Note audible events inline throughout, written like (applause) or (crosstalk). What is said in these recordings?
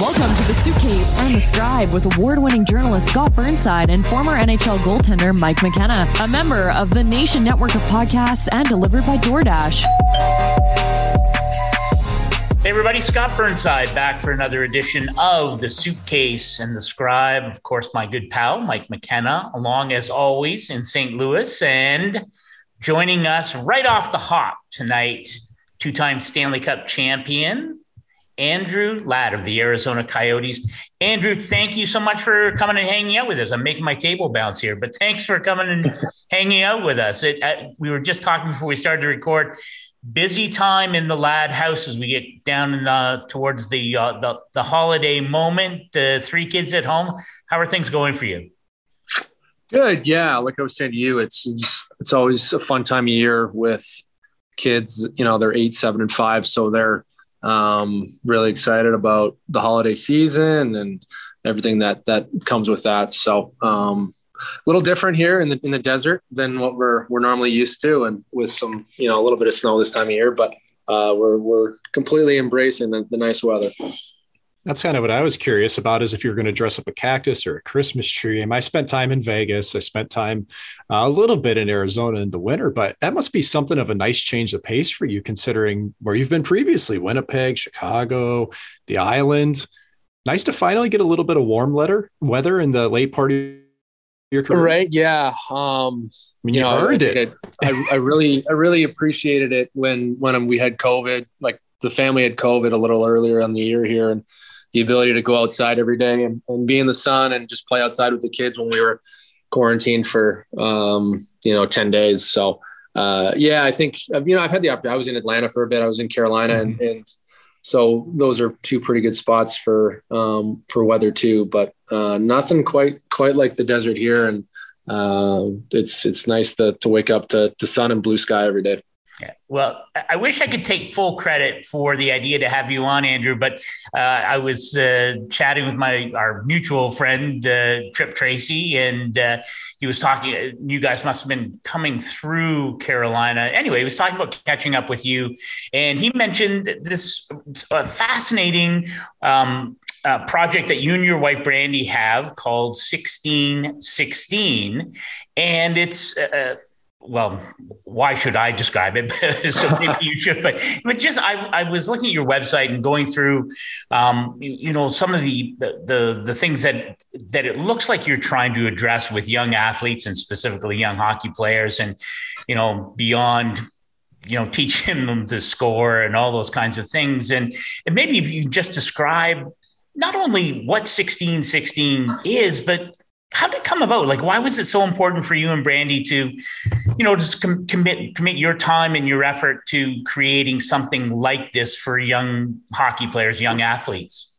Welcome to The Suitcase and the Scribe with award-winning journalist Scott Burnside and former NHL goaltender Mike McKenna, a member of the Nation Network of Podcasts and delivered by DoorDash. Hey everybody, Scott Burnside back for another edition of The Suitcase and the Scribe. Of course, my good pal, Mike McKenna, along as always in St. Louis. And joining us right off the hop tonight, two time Stanley Cup champion, Andrew Ladd of the Arizona Coyotes. Andrew, thank you so much for coming and hanging out with us. I'm making my table bounce here, but thanks for coming and (laughs) hanging out with us. It, I, we were just talking before we started to record busy time in the Ladd house as we get down in the, towards the, uh, the the holiday moment. The three kids at home. How are things going for you? Good. Yeah, like I was saying to you, it's just, it's always a fun time of year with kids. You know, they're eight, seven, and five, so they're um, really excited about the holiday season and everything that that comes with that. So um, a little different here in the in the desert than what we're we're normally used to, and with some you know a little bit of snow this time of year, but uh, we're we're completely embracing the, the nice weather. That's kind of what I was curious about is if you're going to dress up a cactus or a Christmas tree. And I spent time in Vegas. I spent time uh, a little bit in Arizona in the winter, but that must be something of a nice change of pace for you considering where you've been previously Winnipeg, Chicago, the island. Nice to finally get a little bit of warm letter weather in the late part of your career. Right. Yeah. Um, I mean, you you know, earned I, it. I, I really, I really appreciated it when, when we had COVID, like the family had COVID a little earlier in the year here and the ability to go outside every day and, and be in the sun and just play outside with the kids when we were quarantined for, um, you know, 10 days. So, uh, yeah, I think, you know, I've had the opportunity, I was in Atlanta for a bit, I was in Carolina Mhm. and, and so those are two pretty good spots for, um, for weather too, but, uh, nothing quite, quite like the desert here. And, uh, it's, it's nice to, to wake up to, to sun and blue sky every day. Yeah. Well, I- wish I could take full credit for the idea to have you on, Andrew, but uh, I was uh, chatting with my our mutual friend uh, Tripp Tracy, and uh, he was talking. You guys must have been coming through Carolina. Anyway, he was talking about catching up with you, and he mentioned this uh, fascinating. Um, uh, project that you and your wife Brandy have called 1616 and it's uh, well, why should I describe it? (laughs) so maybe you should, but but just I, I was looking at your website and going through, um, you, you know, some of the, the the things that that it looks like you're trying to address with young athletes and specifically young hockey players, and you know, beyond you know (laughs) teaching them to score and all those kinds of things and, and maybe if you just describe not only what 1616 is but how did it come about like why was it so important for you and brandy to you know just com- commit commit your time and your effort to creating something like this for young hockey players young athletes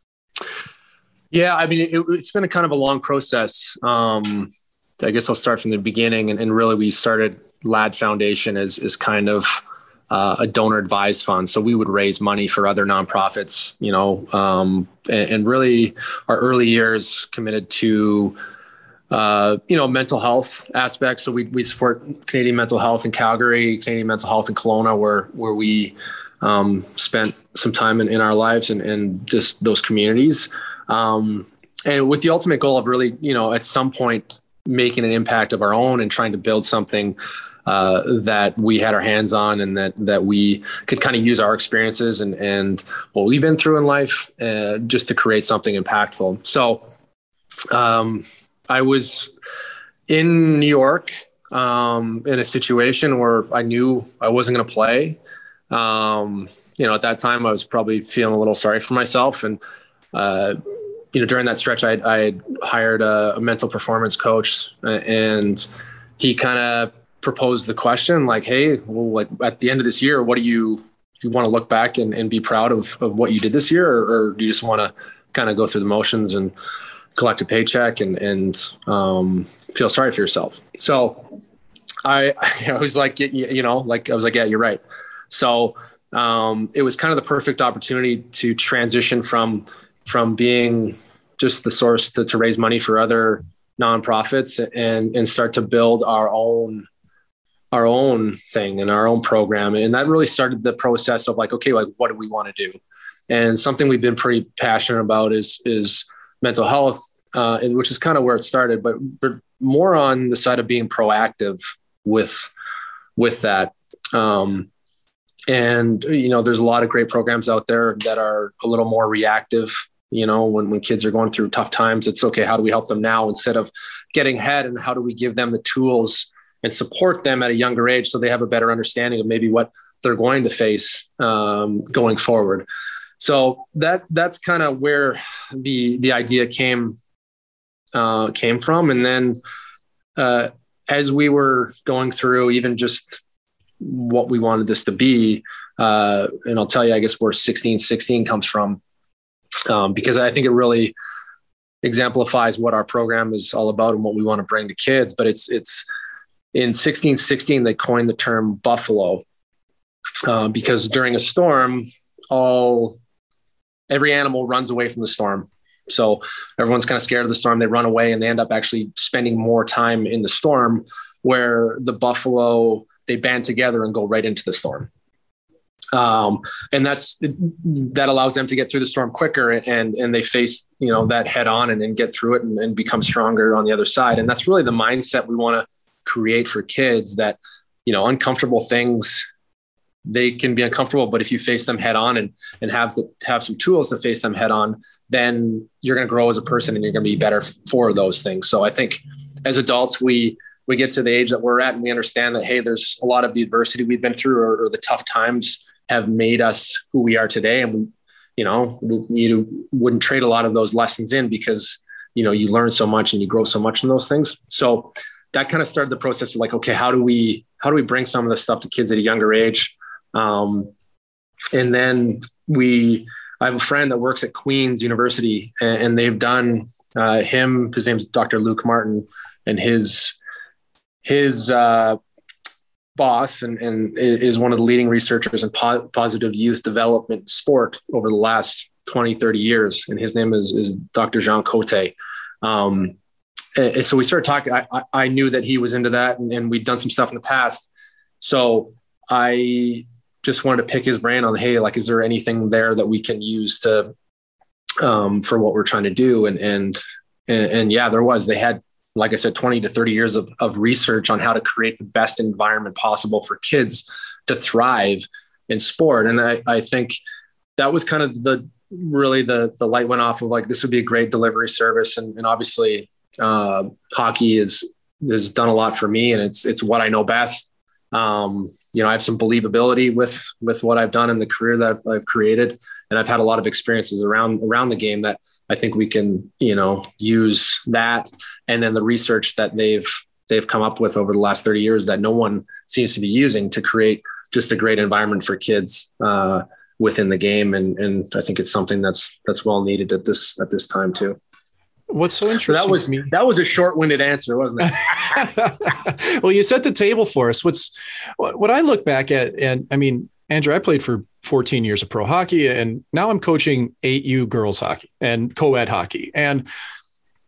Yeah, I mean, it, it's been a kind of a long process. Um, I guess I'll start from the beginning, and, and really, we started Ladd Foundation as is kind of uh, a donor advised fund. So we would raise money for other nonprofits, you know, um, and, and really, our early years committed to. Uh, you know, mental health aspects. So we, we support Canadian mental health in Calgary, Canadian mental health in Kelowna, where where we um, spent some time in, in our lives and, and just those communities um, and with the ultimate goal of really, you know, at some point making an impact of our own and trying to build something uh, that we had our hands on and that that we could kind of use our experiences and and what we've been through in life uh, just to create something impactful. So um, I was in New York um, in a situation where I knew I wasn't going to play. Um, you know, at that time I was probably feeling a little sorry for myself and. Uh, you know, during that stretch, I I hired a, a mental performance coach, and he kind of proposed the question like, hey, well, like at the end of this year, what do you you want to look back and, and be proud of, of what you did this year, or, or do you just want to kind of go through the motions and collect a paycheck and and um, feel sorry for yourself? So I (laughs) I was like, you know, like I was like, yeah, you're right. So um, it was kind of the perfect opportunity to transition from from being just the source to, to raise money for other nonprofits and and start to build our own our own thing and our own program and that really started the process of like okay like what do we want to do and something we've been pretty passionate about is is mental health uh, which is kind of where it started but but more on the side of being proactive with with that. Um, and you know there's a lot of great programs out there that are a little more reactive you know when, when kids are going through tough times it's okay how do we help them now instead of getting ahead and how do we give them the tools and support them at a younger age so they have a better understanding of maybe what they're going to face um, going forward so that that's kind of where the the idea came uh, came from and then uh, as we were going through even just what we wanted this to be uh, and i'll tell you i guess where 16 16 comes from um, because I think it really exemplifies what our program is all about and what we want to bring to kids. But it's it's in 1616 they coined the term buffalo uh, because during a storm, all every animal runs away from the storm. So everyone's kind of scared of the storm. They run away and they end up actually spending more time in the storm. Where the buffalo they band together and go right into the storm um, and that's that allows them to get through the storm quicker and and they face you know that head on and, and get through it and, and become stronger on the other side and that's really the mindset we want to create for kids that you know uncomfortable things they can be uncomfortable but if you face them head on and and have the have some tools to face them head on then you're going to grow as a person and you're going to be better for those things so i think as adults we we get to the age that we're at and we understand that hey there's a lot of the adversity we've been through or, or the tough times have made us who we are today. And we, you know, you wouldn't trade a lot of those lessons in because, you know, you learn so much and you grow so much in those things. So that kind of started the process of like, okay, how do we, how do we bring some of this stuff to kids at a younger age? Um, and then we, I have a friend that works at Queen's University and, and they've done uh, him, his name's Dr. Luke Martin and his, his, uh, boss and, and is one of the leading researchers in po- positive youth development sport over the last 20, 30 years. And his name is, is Dr. Jean Cote. Um, so we started talking, I, I knew that he was into that and, and we'd done some stuff in the past. So I just wanted to pick his brain on, Hey, like, is there anything there that we can use to, um, for what we're trying to do? And, and, and, and yeah, there was, they had like I said, 20 to 30 years of, of research on how to create the best environment possible for kids to thrive in sport. And I, I think that was kind of the really the the light went off of like this would be a great delivery service. And, and obviously uh, hockey is has done a lot for me and it's it's what I know best. Um, you know, I have some believability with with what I've done in the career that I've, I've created, and I've had a lot of experiences around around the game that I think we can, you know, use that and then the research that they've they've come up with over the last 30 years that no one seems to be using to create just a great environment for kids uh, within the game. And and I think it's something that's that's well needed at this at this time too. What's so interesting? That was me. That was a short-winded answer, wasn't it? (laughs) well, you set the table for us. What's what I look back at, and I mean, Andrew, I played for 14 years of pro hockey, and now I'm coaching 8U girls hockey and co ed hockey. And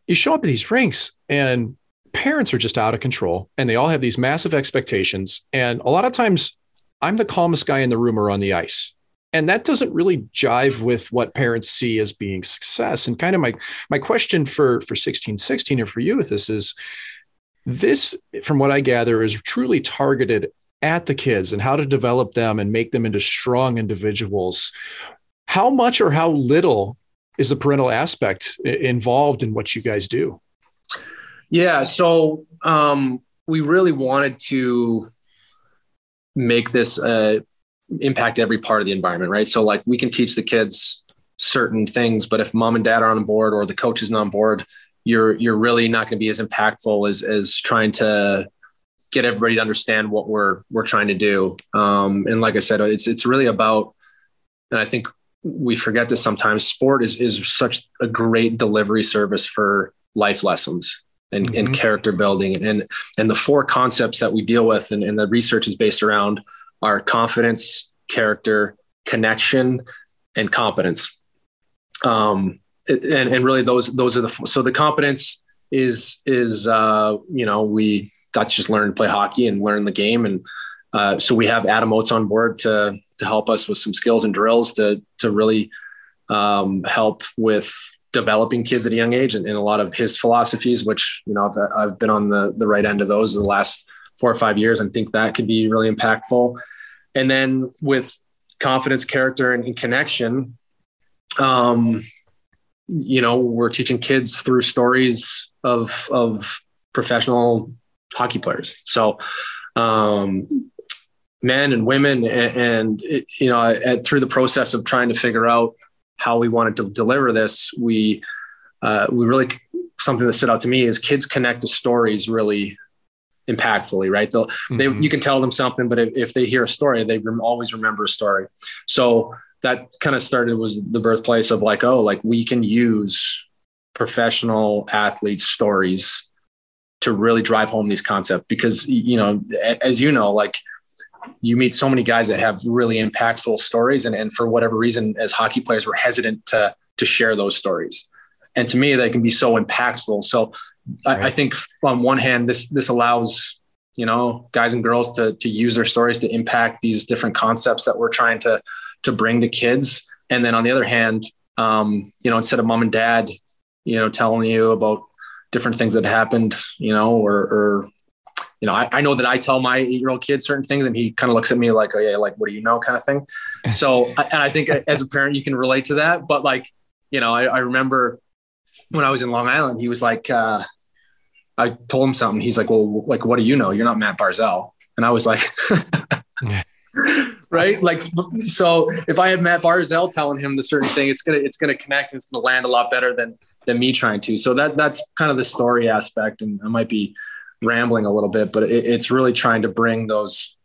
you show up at these rinks, and parents are just out of control, and they all have these massive expectations. And a lot of times, I'm the calmest guy in the room or on the ice. And that doesn't really jive with what parents see as being success. And kind of my my question for for 16, 16 or for you with this is This, from what I gather, is truly targeted at the kids and how to develop them and make them into strong individuals. How much or how little is the parental aspect involved in what you guys do? Yeah, so um, we really wanted to make this uh, impact every part of the environment, right? So, like, we can teach the kids certain things, but if mom and dad are on board or the coach isn't on board, you're you're really not going to be as impactful as as trying to get everybody to understand what we're we're trying to do. Um, and like I said, it's it's really about, and I think we forget this sometimes. Sport is is such a great delivery service for life lessons and, mm-hmm. and character building, and and the four concepts that we deal with, and, and the research is based around are confidence, character, connection, and competence. Um, and and really those those are the so the competence is is uh, you know we that's just learn to play hockey and learn the game and uh, so we have Adam Oates on board to to help us with some skills and drills to to really um, help with developing kids at a young age and, and, a lot of his philosophies, which you know I've, I've been on the the right end of those in the last four or five years, and think that could be really impactful. And then with confidence, character, and, and connection, um, you know, we're teaching kids through stories of of professional hockey players. So um, men and women, and, and it, you know, at, through the process of trying to figure out how we wanted to deliver this, we uh, we really something that stood out to me is kids connect to stories really impactfully, right? They'll, mm-hmm. they you can tell them something, but if, if they hear a story, they rem- always remember a story. So that kind of started was the birthplace of like, oh, like we can use professional athletes' stories to really drive home these concepts because you know, as you know, like you meet so many guys that have really impactful stories and, and for whatever reason as hockey players we're hesitant to to share those stories and to me they can be so impactful so right. I, I, think on one hand this this allows you know guys and girls to to use their stories to impact these different concepts that we're trying to to bring to kids and then on the other hand um, you know instead of mom and dad you know telling you about different things that happened you know or, or you know, I, I know that I tell my eight year old kid certain things and he kind of looks at me like, oh yeah, like, what do you know kind of thing. (laughs) So, and I think as a parent, you can relate to that, but like, you know, I, I remember when I was in Long Island, he was like, uh, I told him something. He's like, well, like, what do you know? You're not Matt Barzal. And I was like, (laughs) (laughs) right. Like, so if I have Matt Barzal telling him the certain thing, it's going to, it's going to connect and it's going to land a lot better than, than me trying to. So that, that's kind of the story aspect. And I might be, rambling a little bit, but it, it's really trying to bring those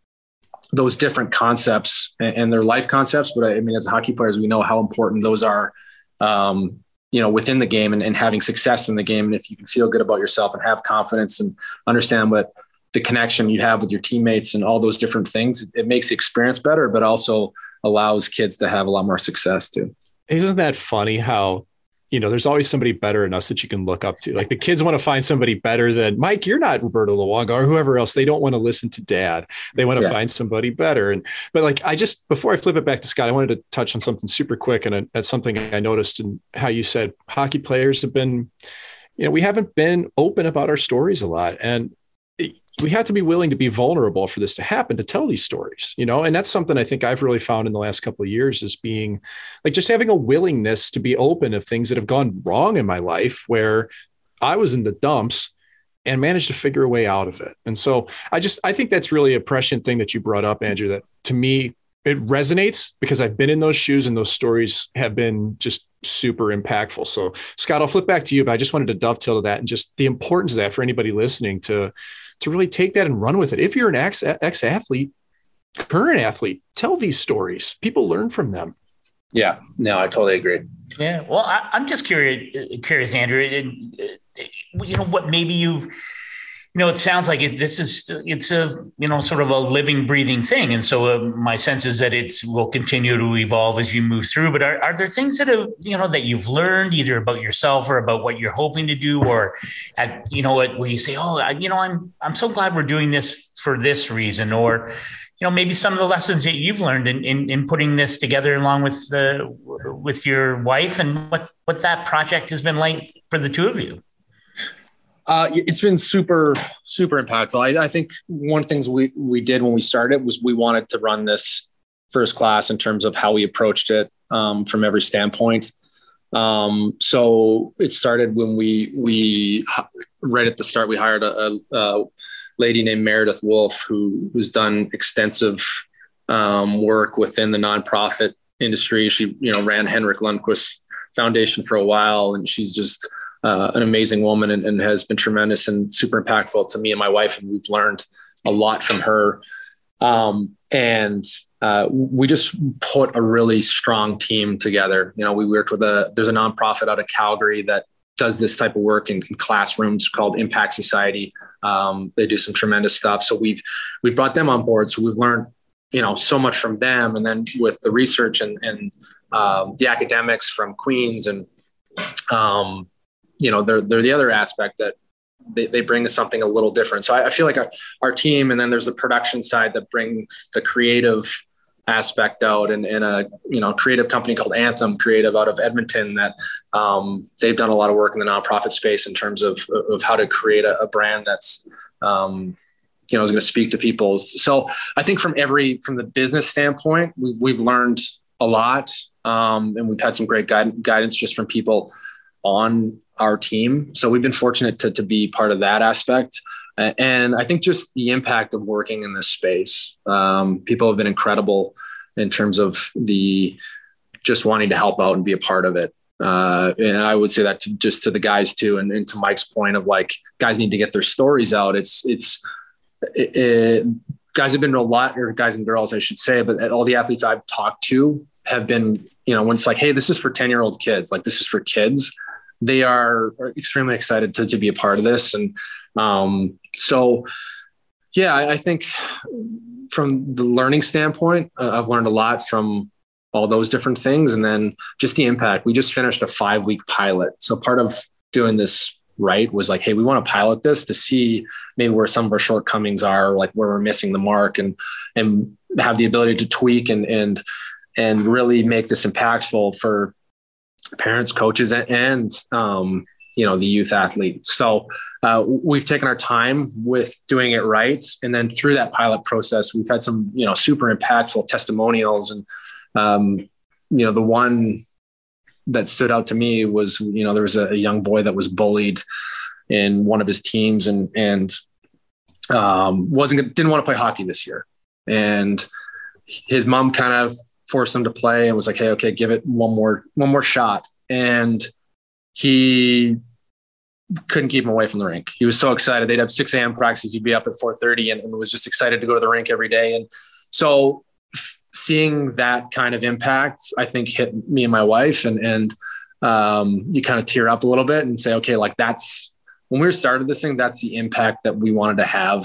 those different concepts and, and their life concepts. But I mean, as hockey players, we know how important those are. Um, you know, within the game and, and having success in the game. And if you can feel good about yourself and have confidence and understand what the connection you have with your teammates and all those different things, it, it makes the experience better, but also allows kids to have a lot more success too. Isn't that funny how you know, there's always somebody better in us that you can look up to. Like the kids want to find somebody better than Mike. You're not Roberto Luongo or whoever else. They don't want to listen to dad. They want to yeah. find somebody better. And but like I just before I flip it back to Scott, I wanted to touch on something super quick, and that's something I noticed in how you said hockey players have been. You know, we haven't been open about our stories a lot, and we have to be willing to be vulnerable for this to happen to tell these stories you know? And that's something i think i've really found in the last couple of years is being like just having a willingness to be open of things that have gone wrong in my life where i was in the dumps and managed to figure a way out of it. And so i just i think that's really a prescient thing that you brought up andrew that to me it resonates because i've been in those shoes and those stories have been just super impactful. So scott i'll flip back to you but i just wanted to dovetail to that and just the importance of that for anybody listening to to really take that and run with it. If you're an ex ex athlete, current athlete, tell these stories. People learn from them. Yeah, no, I totally agree. Yeah, well, I, am just curious, curious, Andrew. Uh, you know what? Maybe you've you know, it sounds like it, this is it's a you know sort of a living, breathing thing, and so uh, my sense is that it's will continue to evolve as you move through. But are, are there things that have you know that you've learned either about yourself or about what you're hoping to do, or at you know where you say, oh, you know, I'm I'm so glad we're doing this for this reason, or you know maybe some of the lessons that you've learned in, in, in putting this together along with the with your wife and what what that project has been like for the two of you Uh, it's been super, super impactful. I, I, think one of the things we, we did when we started was we wanted to run this first class in terms of how we approached it um, from every standpoint. Um, so it started when we, we right at the start, we hired a, a, a lady named Meredith Wolf, who who's done extensive um, work within the nonprofit industry. She, you know, ran Henrik Lundqvist Foundation for a while, and she's just uh, an amazing woman and, and, has been tremendous and super impactful to me and my wife. And we've learned a lot from her. Um, and uh, we just put a really strong team together. You know, we worked with a there's a nonprofit out of Calgary that does this type of work in, in classrooms called Impact Society. Um, they do some tremendous stuff. So we've we brought them on board. So we've learned you know so much from them, and then with the research and and um, the academics from Queens and um, you know they're they're the other aspect that they, they bring to something a little different. So I, I feel like our, our team, and then there's the production side that brings the creative aspect out and, and a you know creative company called anthem creative out of edmonton that um, they've done a lot of work in the nonprofit space in terms of, of how to create a, a brand that's um, you know is going to speak to people so i think from every from the business standpoint we, we've learned a lot um, and we've had some great guide, guidance just from people on our team so we've been fortunate to, to be part of that aspect and I think just the impact of working in this space. Um, people have been incredible in terms of the just wanting to help out and be a part of it. Uh, and I would say that to, just to the guys too, and, and, to Mike's point of like guys need to get their stories out. It's it's it, it, guys have been a lot, or guys and girls, I should say, but all the athletes I've talked to have been, you know, when it's like, hey, this is for ten year old kids, like this is for kids they are extremely excited to, to be a part of this. And um, so, yeah, I, I, think from the learning standpoint, uh, I've learned a lot from all those different things. And then just the impact. We just finished a five week pilot. So part of doing this right was like, hey, we want to pilot this to see maybe where some of our shortcomings are, like where we're missing the mark, and and have the ability to tweak and and and really make this impactful for parents, coaches, and um, you know the youth athletes. So uh, we've taken our time with doing it right, and then through that pilot process, we've had some you know super impactful testimonials, and um, you know the one that stood out to me was you know there was a, a young boy that was bullied in one of his teams, and and um, wasn't didn't want to play hockey this year, and his mom kind of forced him to play and was like, Hey, okay, give it one more, one more shot. And he couldn't keep him away from the rink. He was so excited. They'd have 6 a.m. practices. He'd be up at 4.30 and, and was just excited to go to the rink every day. And so seeing that kind of impact, I think hit me and my wife and, and um, you kind of tear up a little bit and say, okay, like that's when we started this thing, that's the impact that we wanted to have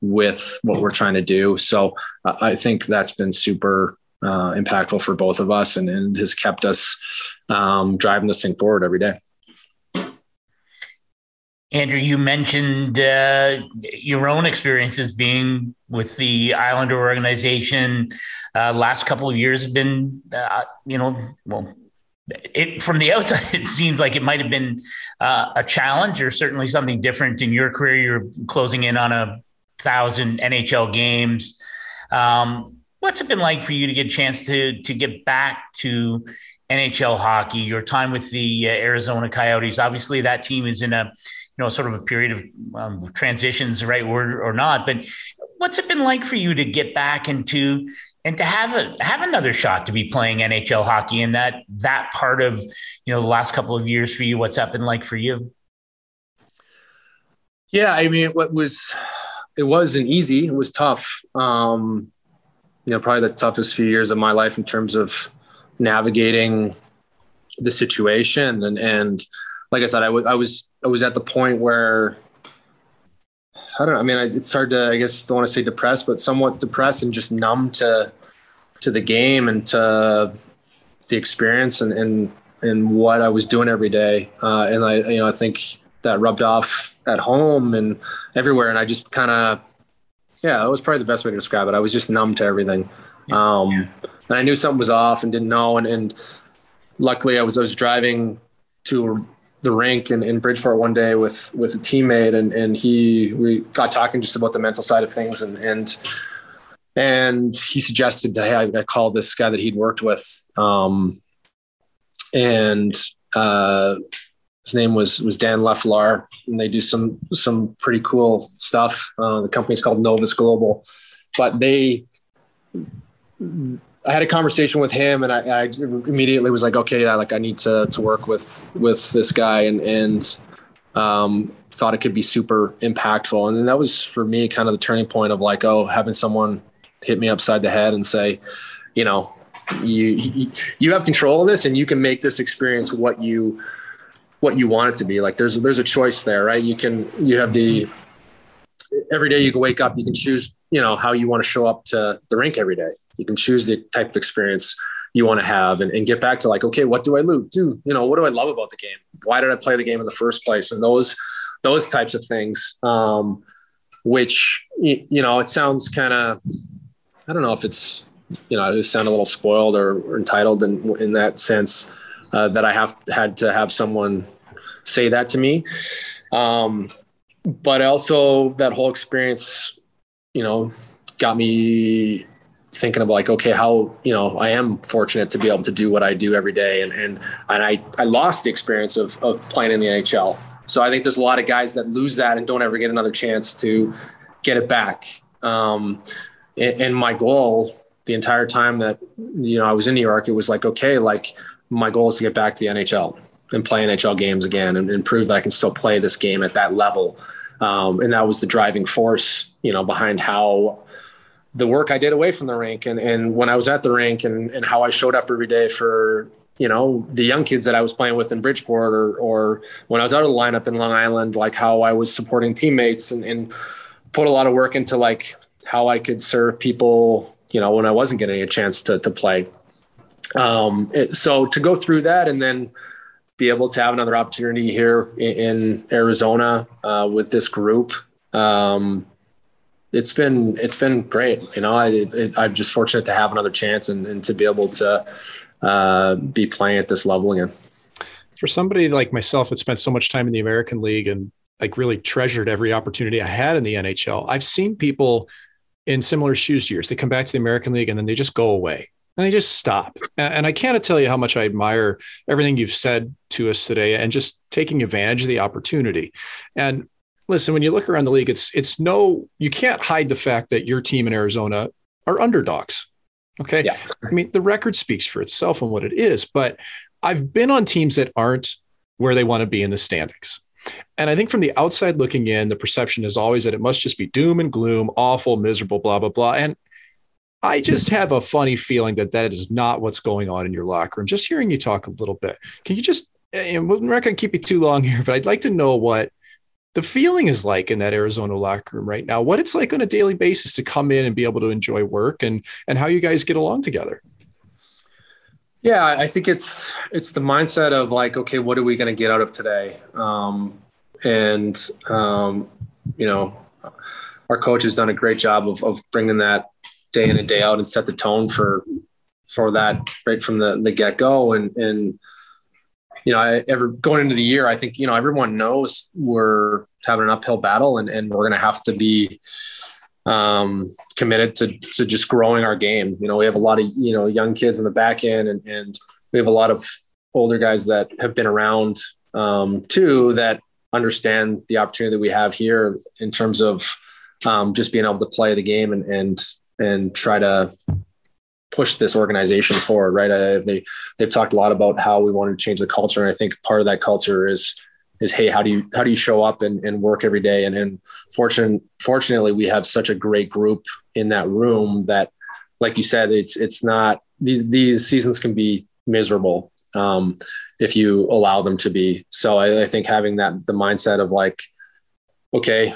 with what we're trying to do. So uh, I think that's been super uh, impactful for both of us and, and has kept us um, driving this thing forward every day. Andrew, you mentioned uh, your own experiences being with the Islander organization. Uh, last couple of years have been, uh, you know, well, it from the outside (laughs) it seems like it might have been uh, a challenge or certainly something different in your career. You're closing in on a thousand NHL games. Um, what's it been like for you to get a chance to to get back to NHL hockey? Your time with the uh, Arizona Coyotes. Obviously, that team is in a you know sort of a period of um, transitions, the right word or not. But what's it been like for you to get back into and to have a have another shot to be playing NHL hockey and that that part of you know the last couple of years for you? What's that been like for you? Yeah, I mean, what was it wasn't easy. It was tough. Um, you know, probably the toughest few years of my life in terms of navigating the situation. And, and like I said, I was, I was, I was at the point where I don't know. I mean, it's hard to, I guess, don't want to say depressed, but somewhat depressed and just numb to, to the game and to the experience and, and, and what I was doing every day. Uh, and I, you know, I think that rubbed off at home and everywhere. And I just kind of, yeah, that was probably the best way to describe it. I was just numb to everything. Um, yeah. And I knew something was off and didn't know. And, and luckily I was, I was driving to the rink in, in Bridgeport one day with with a teammate, and and he we got talking just about the mental side of things, and and and he suggested hey, I, I called this guy that he'd worked with, um, and uh, his name was was Dan Leflar, and they do some some pretty cool stuff. Uh, the company's called Novus Global, but they. I had a conversation with him, and I, I immediately was like, okay, yeah, like I need to to work with with this guy, and and um, thought it could be super impactful. And then that was for me kind of the turning point of like, oh, having someone hit me upside the head and say, you know, you you have control of this, and you can make this experience what you what you want it to be. Like there's there's a choice there, right? You can you have the every day you can wake up, you can choose, you know, how you want to show up to the rink every day. You can choose the type of experience you want to have and, and get back to like, okay, what do I lose? Do you know what do I love about the game? Why did I play the game in the first place? And those those types of things, um, which you know, it sounds kind of I don't know if it's you know, I sound a little spoiled or, or entitled in in that sense uh, that I have had to have someone say that to me. Um, but also that whole experience, you know, got me thinking of like, okay, how, you know, I am fortunate to be able to do what I do every day. And, and, and I, I lost the experience of, of playing in the NHL. So I think there's a lot of guys that lose that and don't ever get another chance to get it back. Um, and, and my goal the entire time that, you know, I was in New York, it was like, okay, like my goal is to get back to the NHL and play NHL games again and, and prove that I can still play this game at that level. Um, and that was the driving force, you know, behind how the work I did away from the rink and, and when I was at the rink and, and how I showed up every day for, you know, the young kids that I was playing with in Bridgeport or, or when I was out of the lineup in Long Island, like how I was supporting teammates and, and put a lot of work into like how I could serve people, you know, when I wasn't getting a chance to, to play. Um, it, so to go through that and then be able to have another opportunity here in, in Arizona uh, with this group, um, it's been it's been great. You know, I, it, I'm just fortunate to have another chance and, and to be able to uh, be playing at this level again. For somebody like myself that spent so much time in the American League and like really treasured every opportunity I had in the NHL, I've seen people in similar shoes to yours. They come back to the American League and then they just go away and they just stop. And I can't tell you how much I admire everything you've said to us today and just taking advantage of the opportunity. And listen, when you look around the league, it's it's no you can't hide the fact that your team in Arizona are underdogs. Okay. Yeah. I mean, the record speaks for itself and what it is, but I've been on teams that aren't where they want to be in the standings. And I think from the outside looking in, the perception is always that it must just be doom and gloom, awful, miserable, blah, blah, blah. And I just have a funny feeling that that is not what's going on in your locker room. Just hearing you talk a little bit, can you just, and we're not going to keep you too long (laughs) here, but I'd like to know what the feeling is like in that Arizona locker room right now, what it's like on a daily basis to come in and be able to enjoy work and, and how you guys get along together. Yeah, I think it's it's the mindset of like, okay, what are we going to get out of today? Um, and um, you know, our coach has done a great job of, of bringing that day in and day out and set the tone for for that right from the the get go. And and you know, I, ever going into the year, I think you know everyone knows we're having an uphill battle, and and we're to have to be um, committed to to just growing our game. You know, we have a lot of you know young kids in the back end, and and we have a lot of older guys that have been around um, too that understand the opportunity that we have here in terms of um, just being able to play the game and and and try to push this organization forward, right? Uh, they they've talked a lot about how we want to change the culture, and I think part of that culture is is hey, how do you how do you show up and, and work every day? And and fortunate fortunately, we have such a great group in that room that, like you said, it's it's not these these seasons can be miserable um, if you allow them to be. So I, I think having that the mindset of like okay,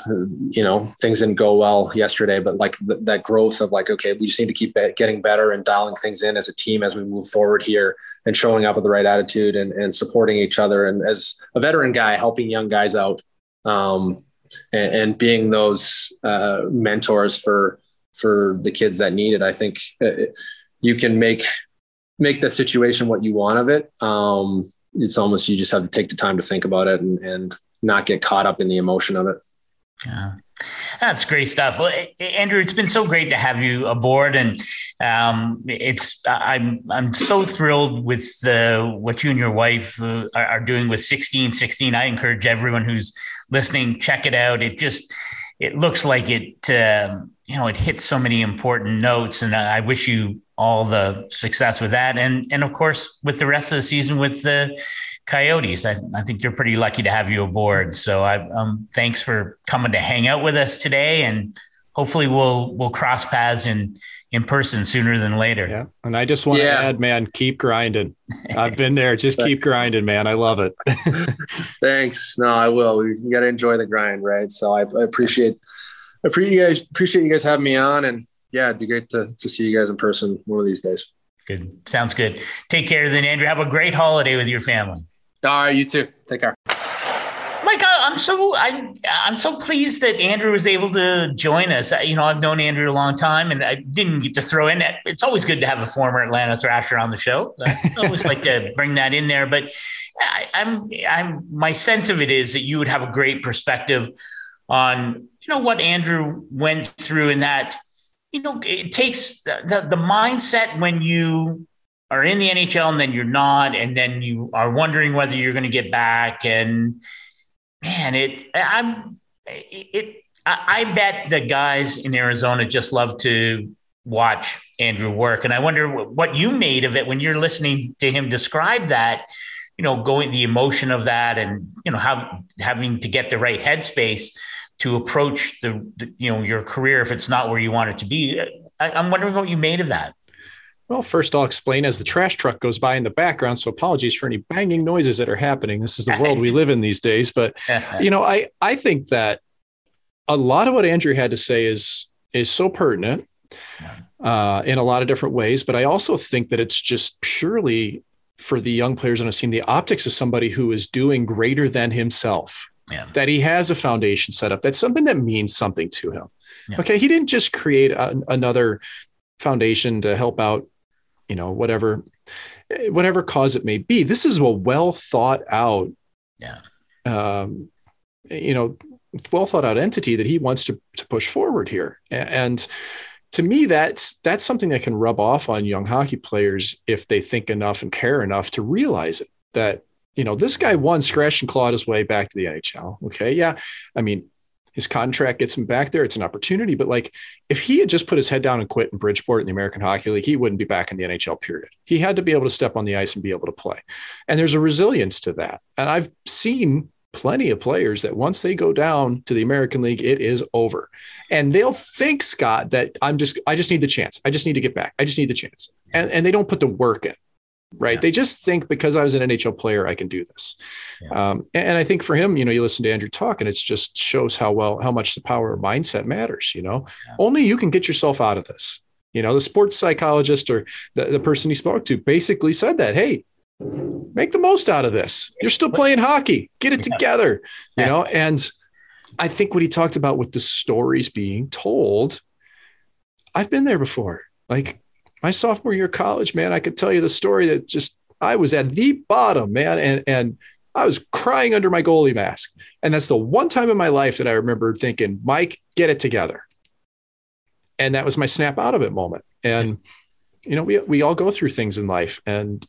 you know, things didn't go well yesterday, but like th- that growth of like, okay, we just need to keep getting better and dialing things in as a team as we move forward here and showing up with the right attitude and, and supporting each other. And as a veteran guy, helping young guys out um, and, and, being those uh, mentors for, for the kids that need it, I think uh, you can make, make the situation what you want of it. Um, it's almost you just have to take the time to think about it and, and not get caught up in the emotion of it. Yeah. That's great stuff. Well, Andrew, it's been so great to have you aboard, and um, it's I'm I'm so thrilled with the what you and your wife uh, are doing with 1616. I encourage everyone who's listening check it out. It just it looks like it um, you know it hits so many important notes, and I wish you all the success with that, and and of course with the rest of the season with the Coyotes. I, I think you're pretty lucky to have you aboard. So I, um, thanks for coming to hang out with us today, and hopefully we'll we'll cross paths in in person sooner than later. Yeah, and I just want yeah. to add, man, keep grinding. I've been there. Just keep grinding, man. I love it. (laughs) thanks. No, I will. We, we got to enjoy the grind, right? So I, I appreciate. I appreciate you guys appreciate you guys having me on and yeah, it'd be great to, to see you guys in person one of these days. Good. Sounds good. Take care then, Andrew. Have a great holiday with your family. All right, you too. Take care. Mike, I'm so I'm I'm so pleased that Andrew was able to join us. You know, I've known Andrew a long time, and I didn't get to throw in that. It's always good to have a former Atlanta Thrasher on the show. I always like to bring that in there. But I, I'm I'm my sense of it is that you would have a great perspective on you know what Andrew went through in that. You know, it takes the, the, the mindset when you are in the NHL and then you're not, and then you are wondering whether you're going to get back. And man, it I'm it I bet the guys in Arizona just love to watch Andrew work, and I wonder what you made of it when you're listening to him describe that. You know, going the emotion of that, and you know how having to get the right headspace to approach the, the you know your career if it's not where you want it to be. I, I'm wondering what you made of that. Well, first I'll explain as the trash truck goes by in the background. So apologies for any banging noises that are happening. This is the world we live in these days. But (laughs) you know, I I think that a lot of what Andrew had to say is is so pertinent uh, in a lot of different ways. But I also think that it's just purely for the young players on a team, the optics of somebody who is doing greater than himself. Yeah. That he has a foundation set up. That's something that means something to him. Yeah. Okay, he didn't just create a, another foundation to help out you know, whatever, whatever cause it may be. This is a well thought out, yeah, um, you know, well thought out entity that he wants to to push forward here. And to me, that's that's something that can rub off on young hockey players if they think enough and care enough to realize it. That you know, this guy won, scratch and clawed his way back to the NHL. Okay, yeah, I mean, his contract gets him back there. It's an opportunity. But like if he had just put his head down and quit in Bridgeport in the American Hockey League, he wouldn't be back in the NHL period. He had to be able to step on the ice and be able to play. And there's a resilience to that. And I've seen plenty of players that once they go down to the American League, it is over. And they'll think, Scott, that I'm just I just need the chance. I just need to get back. I just need the chance. And and they don't put the work in right? Yeah. They just think because I was an NHL player, I can do this. Yeah. Um, and, and, I think for him, you know, you listen to Andrew talk, and it just shows how well how much the power of mindset matters. You know, yeah. only you can get yourself out of this. You know, the sports psychologist or the, the person he spoke to basically said that, hey, make the most out of this. You're still playing hockey. Get it together. You know, and I think what he talked about with the stories being told, I've been there before. Like my sophomore year of college, man, I could tell you the story that just I was at the bottom, man, and and I was crying under my goalie mask. And that's the one time in my life that I remember thinking, Mike, get it together. And that was my snap out of it moment. And you know, we we all go through things in life, and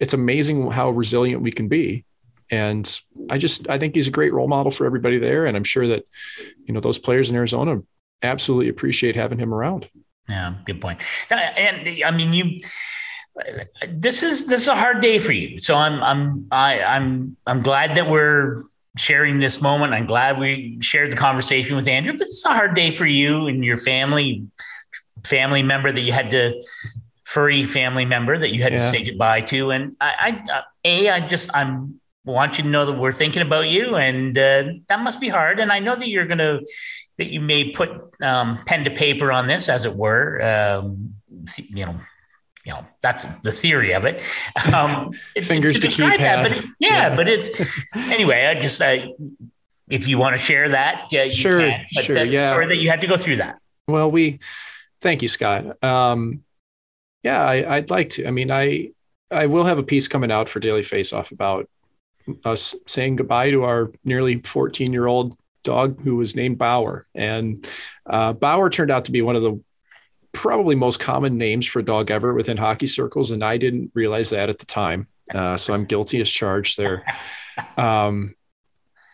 it's amazing how resilient we can be. And I just I think he's a great role model for everybody there. And I'm sure that, you know, those players in Arizona absolutely appreciate having him around. Yeah, good point. And I mean, you. This is this is a hard day for you. So I'm I'm I, I'm I'm glad that we're sharing this moment. I'm glad we shared the conversation with Andrew. But it's a hard day for you and your family, family member that you had to furry family member that you had yeah. to say goodbye to. And I, I, a, I just I'm want you to know that we're thinking about you, and uh, that must be hard. And I know that you're gonna that you may put um, pen to paper on this, as it were. Um, you know, you know that's the theory of it. Um, (laughs) Fingers to, to keypad. That, but it, yeah, yeah, but it's anyway. I just I, if you want to share that, uh, sure, can, sure, that, yeah. Sorry that you had to go through that. Well, we thank you, Scott. Um, yeah, I, would like to. I mean, I I will have a piece coming out for Daily Face Off about us saying goodbye to our nearly 14 year old dog who was named Bauer. And uh, Bauer turned out to be one of the probably most common names for a dog ever within hockey circles. And I didn't realize that at the time. Uh, so I'm guilty as charged there. Um,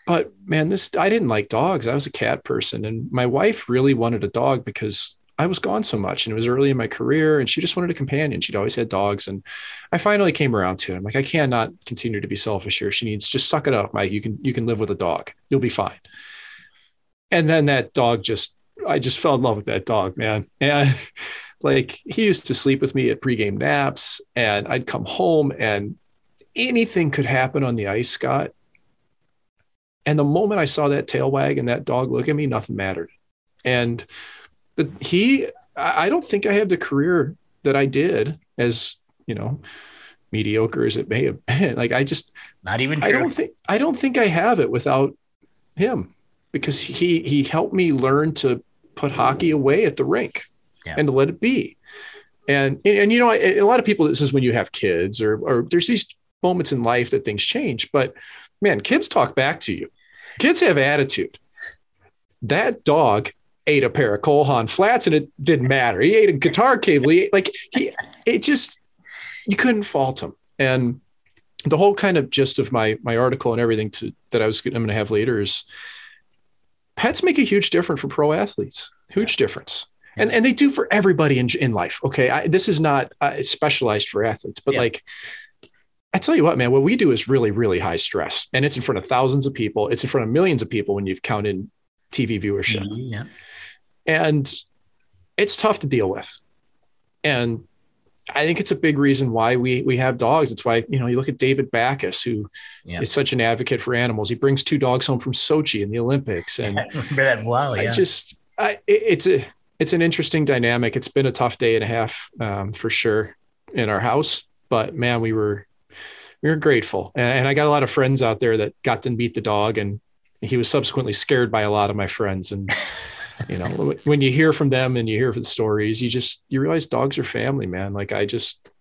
but man, this, I didn't like dogs. I was a cat person. And my wife really wanted a dog because I was gone so much and it was early in my career and she just wanted a companion. She'd always had dogs. And I finally came around to it. I'm like, I cannot continue to be selfish here. She needs just suck it up, Mike. You can, you can live with a dog. You'll be fine. And then that dog just, I just fell in love with that dog, man. And (laughs) like he used to sleep with me at pregame naps and I'd come home and anything could happen on the ice, Scott. And the moment I saw that tail wag and that dog look at me, nothing mattered. And but he i don't think i have the career that i did as you know mediocre as it may have been (laughs) like i just not even true. i don't think i don't think i have it without him because he he helped me learn to put hockey away at the rink yeah. and to let it be and, and and, you know a lot of people this is when you have kids or or there's these moments in life that things change but man kids talk back to you kids have attitude that dog ate a pair of Cole Haan flats and it didn't matter. He ate a guitar cable. He ate, like he, it just, you couldn't fault him. And the whole kind of gist of my, my article and everything to, that I was, I'm going to have later is pets make a huge difference for pro athletes, huge difference. And, and they do for everybody in, in life. Okay. I, this is not uh, specialized for athletes, but yeah. like, I tell you what, man, what we do is really, really high stress and it's in front of thousands of people. It's in front of millions of people when you've counted TV viewership. Mm-hmm, yeah and it's tough to deal with. And I think it's a big reason why we we have dogs. It's why you know you look at David Backes, who yeah. is such an advocate for animals. He brings two dogs home from Sochi in the Olympics, and? (laughs) Wow, yeah. I just I, it's a it's an interesting dynamic. It's been a tough day and a half um, for sure in our house, but man, we were we were grateful, and, and I got a lot of friends out there that got to meet the dog, and he was subsequently scared by a lot of my friends, and (laughs) you know when you hear from them and you hear the stories you just you realize dogs are family man. Like i just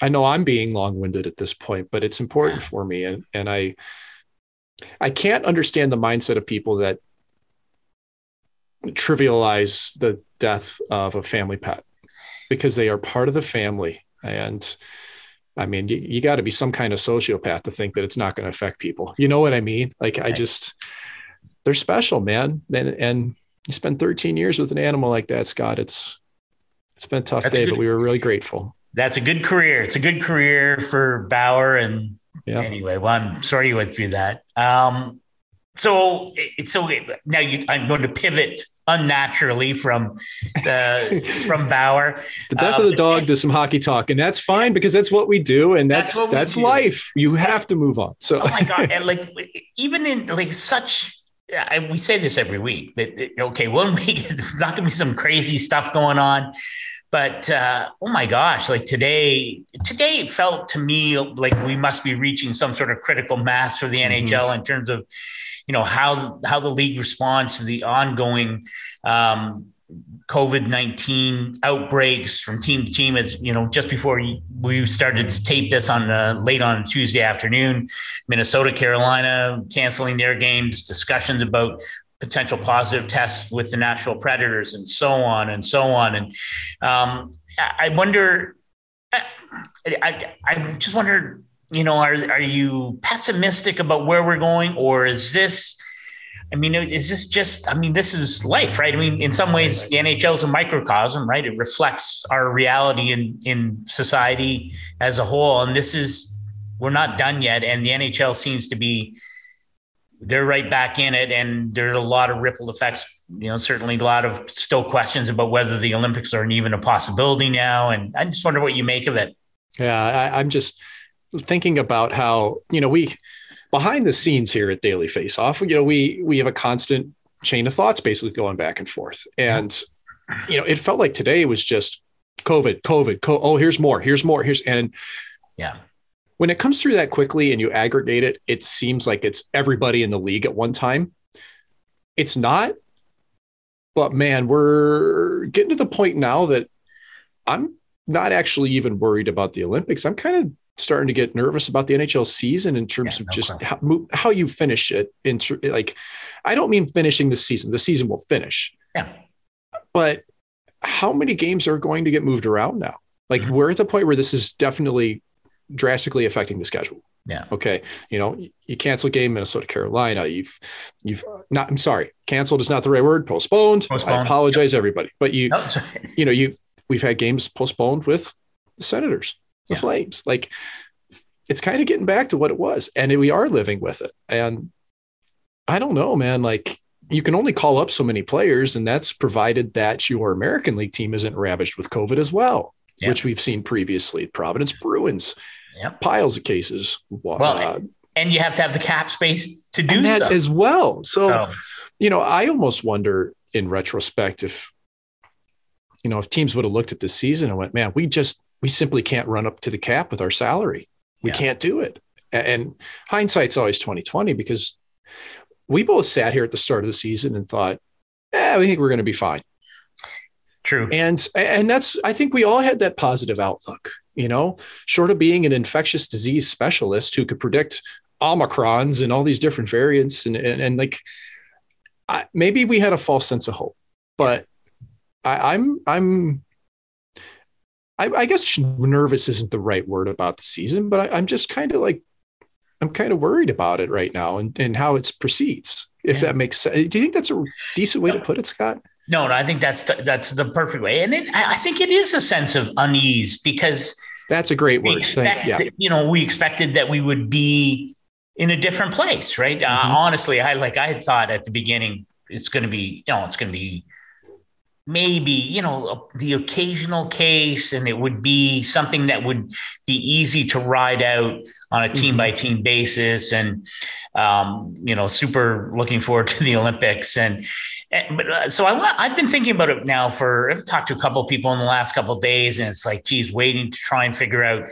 i know i'm being long-winded at this point but it's important for me. And and i i can't understand the mindset of people that trivialize the death of a family pet because they are part of the family. And i mean you, you got to be some kind of sociopath to think that it's not going to affect people. You know what i mean? Like i just they're special man. And and you spend 13 years with an animal like that, Scott. It's it's been a tough That's day, good, but we were really grateful. That's a good career. It's a good career for Bauer. And yeah. anyway, well, I'm sorry you went through that. Um, so it's so now you, I'm going to pivot unnaturally from the (laughs) from Bauer. The death um, of the um, dog to some hockey talk, and that's fine because that's what we do, and that's that's, that's life. You have to move on. So, oh my god, (laughs) and like even in like such I, we say this every week that, okay, one (laughs) week there's not going to be some crazy stuff going on, but uh, oh my gosh, like today, today it felt to me like we must be reaching some sort of critical mass for the mm-hmm. NHL in terms of, you know, how how the league responds to the ongoing um, COVID 19 outbreaks from team to team. As you know, just before we started to tape this on uh, late on Tuesday afternoon, Minnesota, Carolina canceling their games, discussions about potential positive tests with the Nashville Predators, and so on and so on. And um, I wonder, I, I, I just wonder, you know, are, are you pessimistic about where we're going, or is this? I mean, is this just, I mean, this is life, right? I mean, in some ways, the NHL is a microcosm, right? It reflects our reality in, in society as a whole. And this is, we're not done yet. And the NHL seems to be, they're right back in it. And there's a lot of ripple effects, you know, certainly a lot of still questions about whether the Olympics are even a possibility now. And I just wonder what you make of it. Yeah, I, I'm just thinking about how, you know, we, behind the scenes here at Daily Face Off, you know, we we have a constant chain of thoughts basically going back and forth. And you know, it felt like today was just COVID, COVID, co- oh, here's more, here's more, here's and yeah. When it comes through that quickly and you aggregate it, it seems like it's everybody in the league at one time. It's not. But man, we're getting to the point now that I'm not actually even worried about the Olympics. I'm kind of starting to get nervous about the NHL season in terms yeah, of no just how, how, you finish it. In like, I don't mean finishing the season. The season will finish. Yeah. But how many games are going to get moved around now? Like mm-hmm. we're at the point where this is definitely drastically affecting the schedule. Yeah. Okay. You know, you cancel game Minnesota Carolina. You've you've not. I'm sorry. Canceled is not the right word. Postponed. postponed. I apologize, yep. everybody. But you, you know, you we've had games postponed with the Senators, the yeah. Flames. Like it's kind of getting back to what it was, and we are living with it. And I don't know, man. Like you can only call up so many players, and that's provided that your American League team isn't ravaged with COVID as well, yeah. which we've seen previously. Providence Bruins Yep. Piles of cases. Well, uh, and you have to have the cap space to do that so. as well. So, oh. you know, I almost wonder in retrospect if, you know, if teams would have looked at this season and went, man, we just, we simply can't run up to the cap with our salary. We yeah. can't do it. And hindsight's always 2020 because we both sat here at the start of the season and thought, eh, we think we're going to be fine. True. And and that's I think we all had that positive outlook you know, short of being an infectious disease specialist who could predict omicrons and all these different variants and and, and like I, maybe we had a false sense of hope but I, i'm i'm I, I, guess nervous isn't the right word about the season but I, am just kind of like i'm kind of worried about it right now and, and how it proceeds if yeah. that makes sense do you think that's a decent way to put it scott no, no, I think that's that's the perfect way, and it, I think it is a sense of unease because that's a great word. Expect, yeah. You know, we expected that we would be in a different place, right? Uh, mm-hmm. Uh, honestly, I like I had thought at the beginning it's going to be, you know, it's going to be maybe you know the occasional case and it would be something that would be easy to ride out on a team by team basis and um, you know super looking forward (laughs) to the olympics. And, and but uh, so I, i've been thinking about it now for i've talked to a couple of people in the last couple of days and it's like geez waiting to try and figure out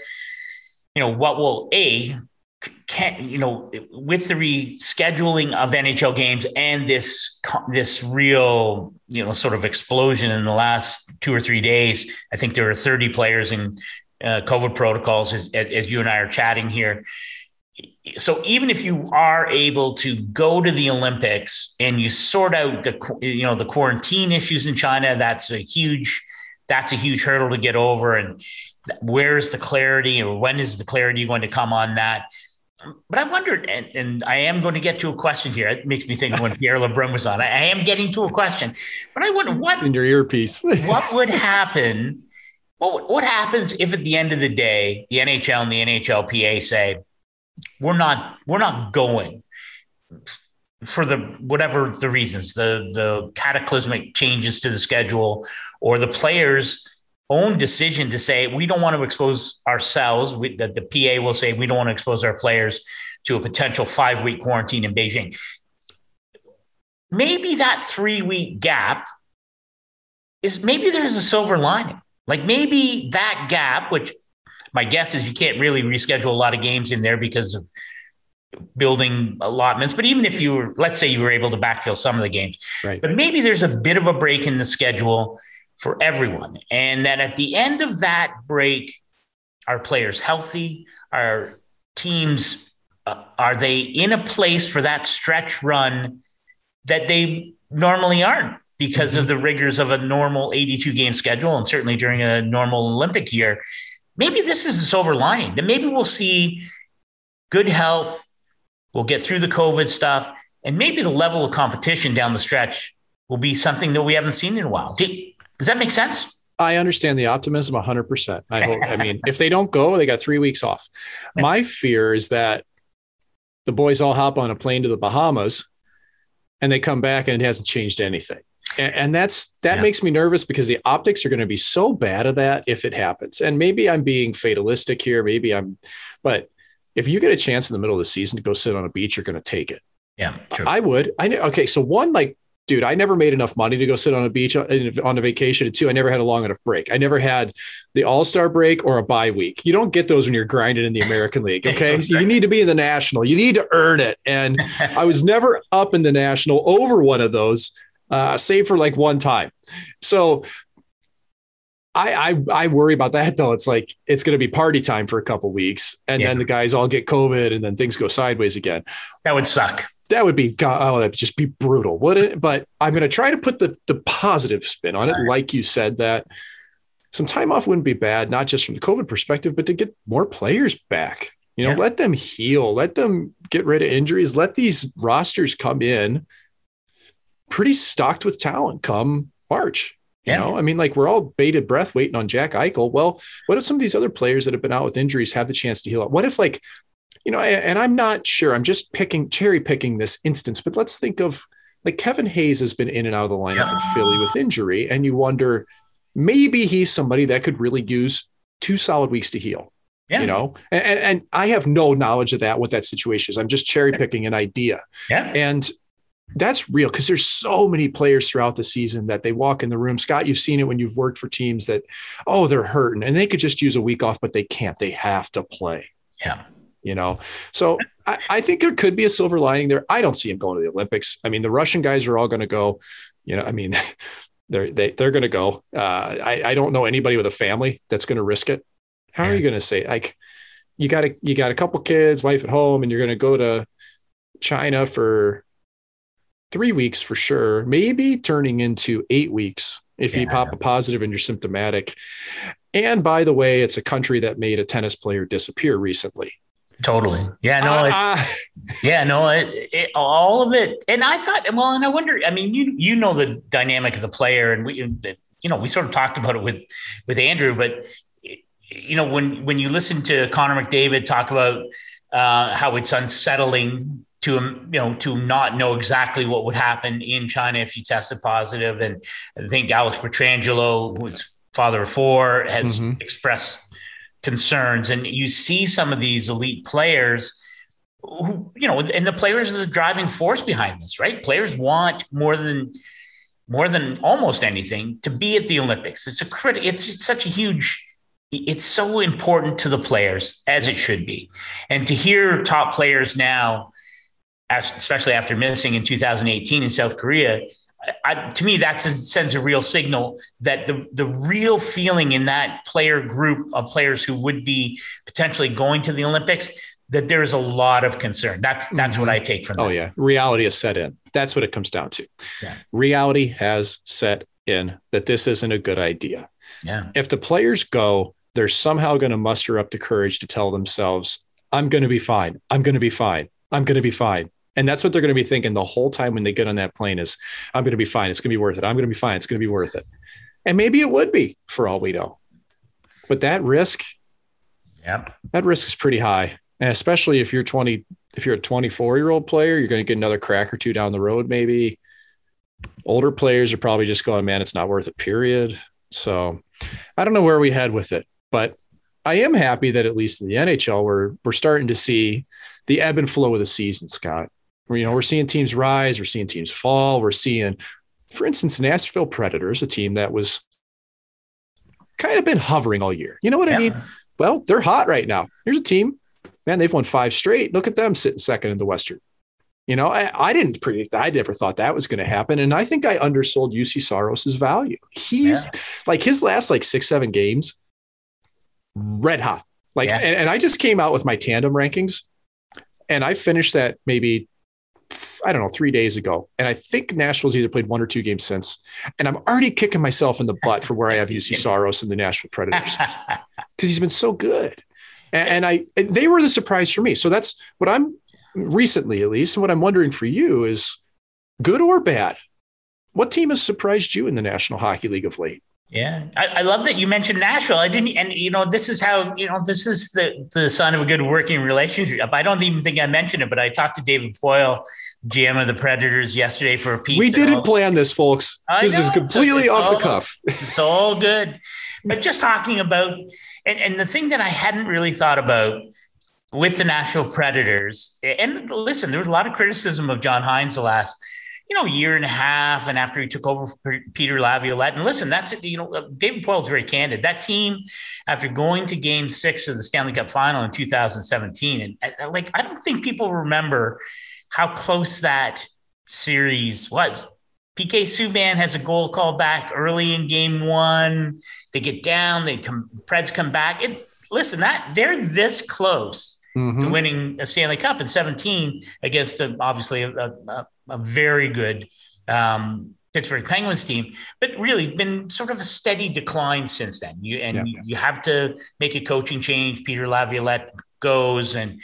you know what will a can you know with the rescheduling of NHL games and this this real you know sort of explosion in the last two or three days, I think there are 30 players in uh, COVID protocols as, as you and I are chatting here. So even if you are able to go to the Olympics and you sort out the you know the quarantine issues in China, that's a huge that's a huge hurdle to get over and where's the clarity or when is the clarity going to come on that but I wondered, and, and, I am going to get to a question here. It makes me think when Pierre (laughs) LeBrun was on. I, I am getting to a question, but I wonder what in your earpiece. (laughs) what would happen? What what happens if at the end of the day the NHL and the NHLPA say we're not we're not going for the whatever the reasons the the cataclysmic changes to the schedule or the players own decision to say we don't want to expose ourselves. We, that the PA will say we don't want to expose our players to a potential five week quarantine in Beijing. Maybe that three week gap is maybe there's a silver lining. Like maybe that gap, which my guess is you can't really reschedule a lot of games in there because of building allotments. But even if you were, let's say you were able to backfill some of the games, right. but maybe there's a bit of a break in the schedule for everyone. And that at the end of that break, are players healthy? Are teams, uh, are they in a place for that stretch run that they normally aren't because mm-hmm. of the rigors of a normal 82 game schedule and certainly during a normal Olympic year? Maybe this is a silver lining that maybe we'll see good health. We'll get through the COVID stuff and maybe the level of competition down the stretch will be something that we haven't seen in a while. Do, does that make sense? I understand the optimism 100%. I hope, I mean, (laughs) if they don't go, they got three weeks off. My fear is that the boys all hop on a plane to the Bahamas and they come back and it hasn't changed anything. And, and that's that yeah. makes me nervous because the optics are going to be so bad of that if it happens. And maybe I'm being fatalistic here. Maybe I'm, but if you get a chance in the middle of the season to go sit on a beach, you're going to take it. Yeah, true. I would. I know. Okay, so one like dude, I never made enough money to go sit on a beach uh, on a vacation. And two, I never had a long enough break. I never had the All Star break or a bye week. You don't get those when you're grinding in the American League. (laughs) Okay, so you need to be in the National. You need to earn it. And I was never up in the National over one of those, uh, save for like one time. So I, I I worry about that though. It's like it's going to be party time for a couple weeks, and yeah. then the guys all get COVID, and then things go sideways again. That would suck. That would be god oh, that'd just be brutal, wouldn't it? But I'm going to try to put the the positive spin on it, like you said that some time off wouldn't be bad, not just from the COVID perspective, but to get more players back. You know, yeah. let them heal, let them get rid of injuries, let these rosters come in pretty stocked with talent come March. You yeah. know, I mean, like we're all bated breath waiting on Jack Eichel. Well, what if some of these other players that have been out with injuries have the chance to heal up? What if, like, you know, and I'm not sure, I'm just picking, cherry picking this instance, but let's think of like Kevin Hayes has been in and out of the lineup in Philly with injury, and you wonder maybe he's somebody that could really use two solid weeks to heal. Yeah. You know, and, and I have no knowledge of that, what that situation is. I'm just cherry picking an idea. Yeah. And that's real because there's so many players throughout the season that they walk in the room. Scott, you've seen it when you've worked for teams that, oh, they're hurting and they could just use a week off, but they can't. They have to play. Yeah. You know, so I, I think there could be a silver lining there. I don't see him going to the Olympics. I mean, the Russian guys are all going to go. You know, I mean, (laughs) they're they, they're going to go. Uh, I I don't know anybody with a family that's going to risk it. How are you going to say like you got a you got a couple kids, wife at home, and you're going to go to China for three weeks for sure, maybe turning into eight weeks if yeah. you pop a positive and you're symptomatic. And by the way, it's a country that made a tennis player disappear recently. Totally. Yeah. No. Uh, uh, yeah. No. It, it, all of it. And I thought, well, and I wonder. I mean, you you know the dynamic of the player, and we, you know, we sort of talked about it with with Andrew, but you know, when when you listen to Connor McDavid talk about uh, how it's unsettling to him, you know to not know exactly what would happen in China if you tested positive, and I think Alex Pietrangelo, who's father of four, has mm-hmm. expressed concerns, and you see some of these elite players. Who, you know, and the players are the driving force behind this, right? Players want more than more than almost anything to be at the Olympics. It's a crit. It's, it's such a huge it's so important to the players as it should be. And to hear top players now, especially after missing in 2018 in South Korea, I, to me, that sends a real signal that the, the real feeling in that player group of players who would be potentially going to the Olympics, that there's a lot of concern. That's that's mm-hmm. what I take from oh, that. Oh yeah, reality is set in. That's what it comes down to. Yeah. Reality has set in that this isn't a good idea. Yeah. If the players go, they're somehow going to muster up the courage to tell themselves, I'm going to be fine. I'm going to be fine. I'm going to be fine. And that's what they're going to be thinking the whole time when they get on that plane is, I'm going to be fine. It's going to be worth it. I'm going to be fine. It's going to be worth it. And maybe it would be for all we know. But that risk, yeah, that risk is pretty high. And especially if you're 20, if you're a 24 year old player, you're going to get another crack or two down the road, maybe. Older players are probably just going, man, it's not worth it, period. So I don't know where we head with it. But I am happy that at least in the NHL, we're we're starting to see the ebb and flow of the season, Scott. You know, we're seeing teams rise, we're seeing teams fall, we're seeing, for instance, Nashville Predators, a team that was kind of been hovering all year. You know what yeah. I mean? Well, they're hot right now. Here's a team, man, they've won five straight. Look at them sitting second in the Western. You know, I, I didn't predict I never thought that was going to happen. And I think I undersold Juuse Saros's value. He's yeah. like his last like six, seven games, red hot. Like, yeah. and, and I just came out with my tandem rankings and I finished that maybe I don't know, three days ago. And I think Nashville's either played one or two games since. And I'm already kicking myself in the butt for where I have Juuse (laughs) Saros and the Nashville Predators (laughs) because he's been so good. And, and I, and they were the surprise for me. So that's what I'm recently, at least. And what I'm wondering for you is good or bad? What team has surprised you in the National Hockey League of late? Yeah, I, I, love that you mentioned Nashville. I didn't, and you know, this is how you know this is the the sign of a good working relationship. I don't even think I mentioned it, but I talked to David Poile, GM of the Predators, yesterday for a piece. We didn't all, plan this, folks. I this know, is completely off all, the cuff. It's all good, but just talking about and, and the thing that I hadn't really thought about with the Nashville Predators, and listen, there was a lot of criticism of John Hynes the last you know, year and a half, and after he took over for Peter Laviolette. And listen, that's you know, David Poile's very candid. That team, after going to Game Six of the Stanley Cup Final in 2017, and uh, like I don't think people remember how close that series was. PK Subban has a goal call back early in game one. They get down, they come, Preds come back. It's listen, that they're this close mm-hmm. to winning a Stanley Cup in 17 against a, obviously a, a, a very good um, Pittsburgh Penguins team, but really been sort of a steady decline since then. You and yeah. you, you, have to make a coaching change. Peter Laviolette goes and